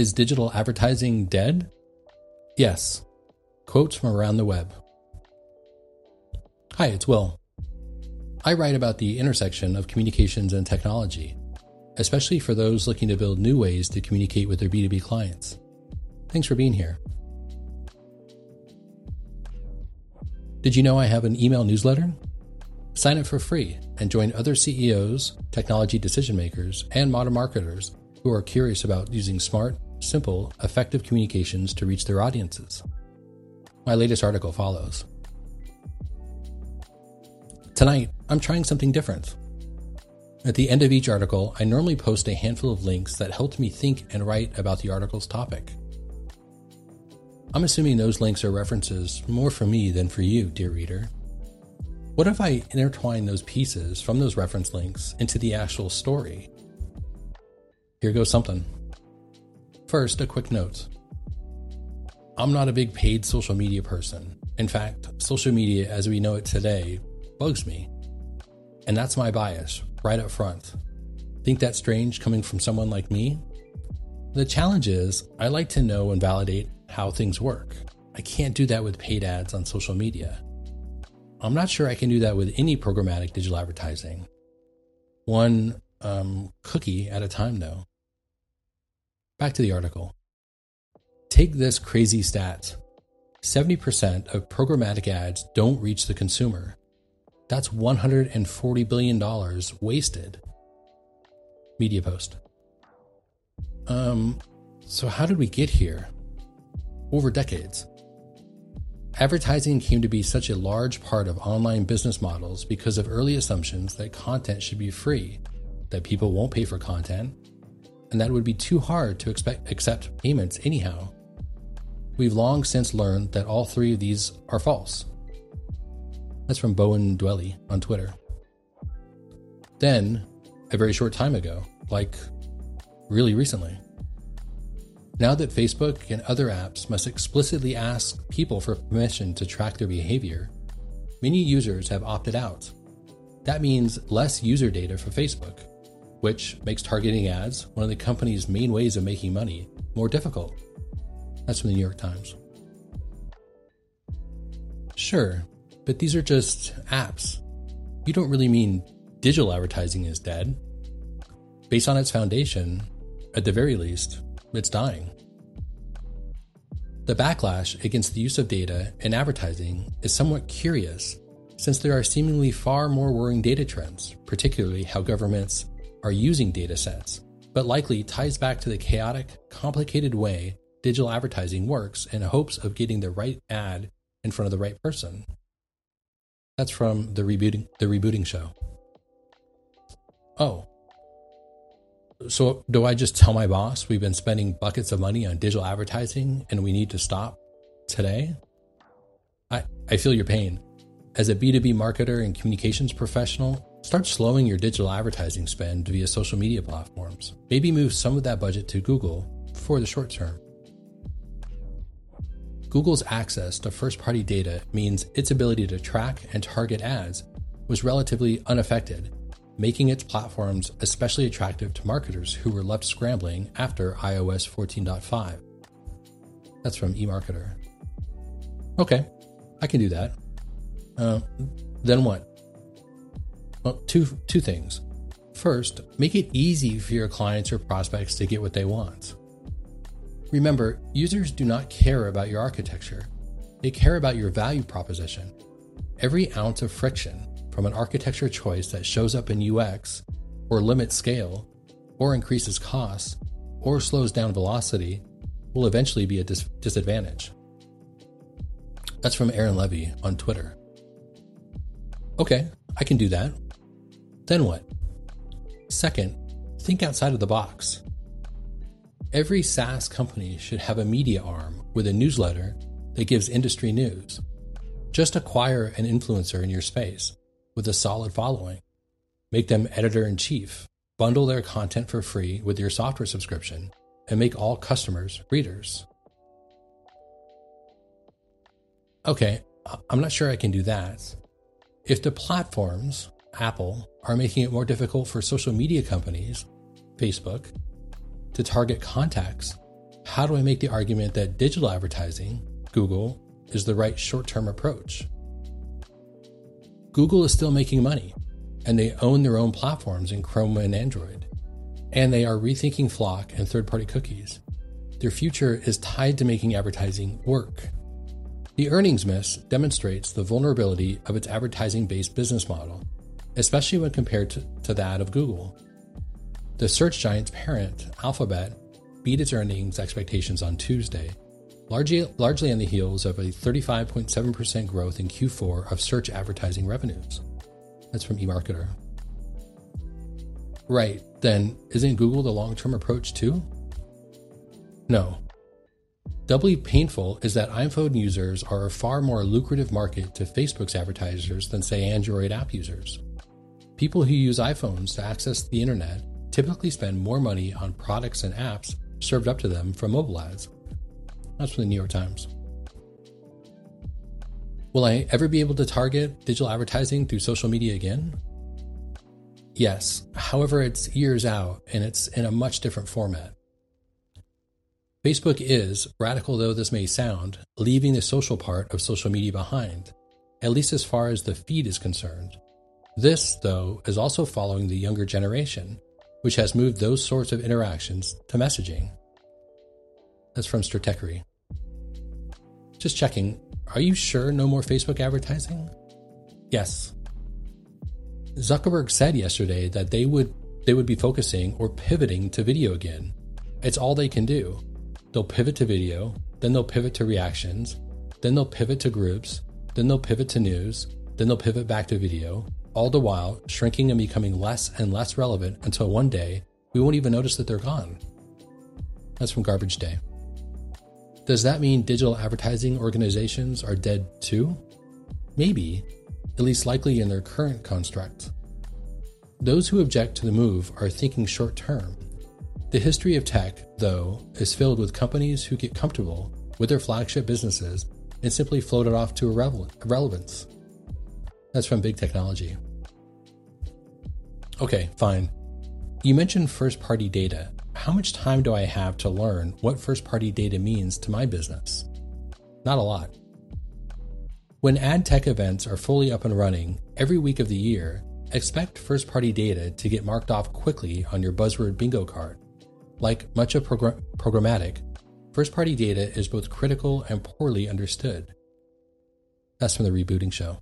Is digital advertising dead? Yes. Quotes from around the web. Hi, it's Will. I write about the intersection of communications and technology, especially for those looking to build new ways to communicate with their B2B clients. Thanks for being here. Did you know I have an email newsletter? Sign up for free and join other CEOs, technology decision makers, and modern marketers who are curious about using smart, simple, effective communications to reach their audiences. My latest article follows. Tonight, I'm trying something different. At the end of each article, I normally post a handful of links that helped me think and write about the article's topic. I'm assuming those links are references more for me than for you, dear reader. What if I intertwine those pieces from those reference links into the actual story? Here goes something. First, a quick note. I'm not a big paid social media person. In fact, social media as we know it today bugs me. And that's my bias, right up front. Think that's strange coming from someone like me? The challenge is, I like to know and validate how things work. I can't do that with paid ads on social media. I'm not sure I can do that with any programmatic digital advertising. One um, cookie at a time, though. Back to the article. Take this crazy stat 70% of programmatic ads don't reach the consumer. That's $140 billion wasted. MediaPost. Um, so how did we get here? over decades. Advertising came to be such a large part of online business models because of early assumptions that content should be free, that people won't pay for content, and that it would be too hard to expect, accept payments anyhow. We've long since learned that all three of these are false. That's from Bowen Dwelle on Twitter. Then, a very short time ago, like really recently, now that Facebook and other apps must explicitly ask people for permission to track their behavior, many users have opted out. That means less user data for Facebook, which makes targeting ads, one of the company's main ways of making money, more difficult. That's from the New York Times. Sure, but these are just apps. You don't really mean digital advertising is dead. Based on its foundation, at the very least, it's dying. The backlash against the use of data in advertising is somewhat curious, since there are seemingly far more worrying data trends, particularly how governments are using data sets, but likely ties back to the chaotic, complicated way digital advertising works in hopes of getting the right ad in front of the right person. That's from the rebooting the rebooting show. Oh, so, do I just tell my boss we've been spending buckets of money on digital advertising and we need to stop today? I, I feel your pain. As a B2B marketer and communications professional, start slowing your digital advertising spend via social media platforms. Maybe move some of that budget to Google for the short term. Google's access to first party data means its ability to track and target ads was relatively unaffected making its platforms especially attractive to marketers who were left scrambling after iOS 14.5. That's from eMarketer. Okay, I can do that. Uh, then what? Well, two two things. First, make it easy for your clients or prospects to get what they want. Remember, users do not care about your architecture. They care about your value proposition. Every ounce of friction from an architecture choice that shows up in UX, or limits scale, or increases costs, or slows down velocity, will eventually be a dis- disadvantage. That's from Aaron Levie on Twitter. Okay, I can do that. Then what? Second, think outside of the box. Every SaaS company should have a media arm with a newsletter that gives industry news. Just acquire an influencer in your space with a solid following. Make them editor in chief, bundle their content for free with your software subscription, and make all customers readers. Okay, I'm not sure I can do that. If the platforms, Apple, are making it more difficult for social media companies, Facebook, to target contacts, how do I make the argument that digital advertising, Google, is the right short term approach? Google is still making money, and they own their own platforms in Chrome and Android. And they are rethinking FLoC and third party cookies. Their future is tied to making advertising work. The earnings miss demonstrates the vulnerability of its advertising based business model, especially when compared to, to that of Google. The search giant's parent, Alphabet, beat its earnings expectations on Tuesday, largely, largely on the heels of a 35.7% growth in Q4 of search advertising revenues. That's from eMarketer. Right, then isn't Google the long term approach too? No. Doubly painful is that iPhone users are a far more lucrative market to Facebook's advertisers than, say, Android app users. People who use iPhones to access the internet typically spend more money on products and apps served up to them from mobile ads. That's from the New York Times. Will I ever be able to target digital advertising through social media again? Yes, however, it's years out and it's in a much different format. Facebook is, radical though this may sound, leaving the social part of social media behind, at least as far as the feed is concerned. This, though, is also following the younger generation, which has moved those sorts of interactions to messaging. That's from Stratechery. Just checking, are you sure no more Facebook advertising? Yes. Zuckerberg said yesterday that they would they would be focusing or pivoting to video again. It's all they can do. They'll pivot to video, then they'll pivot to reactions, then they'll pivot to groups, then they'll pivot to news, then they'll pivot back to video, all the while shrinking and becoming less and less relevant until one day we won't even notice that they're gone. That's from Garbage Day. Does that mean digital advertising organizations are dead too? Maybe, at least likely in their current construct. Those who object to the move are thinking short term. The history of tech, though, is filled with companies who get comfortable with their flagship businesses and simply float it off to irrelevance. That's from Big Technology. Okay, fine. You mentioned first party data. How much time do I have to learn what first party data means to my business? Not a lot. When ad tech events are fully up and running every week of the year, expect first party data to get marked off quickly on your buzzword bingo card. Like much of progr- programmatic, first party data is both critical and poorly understood. That's from the rebooting show.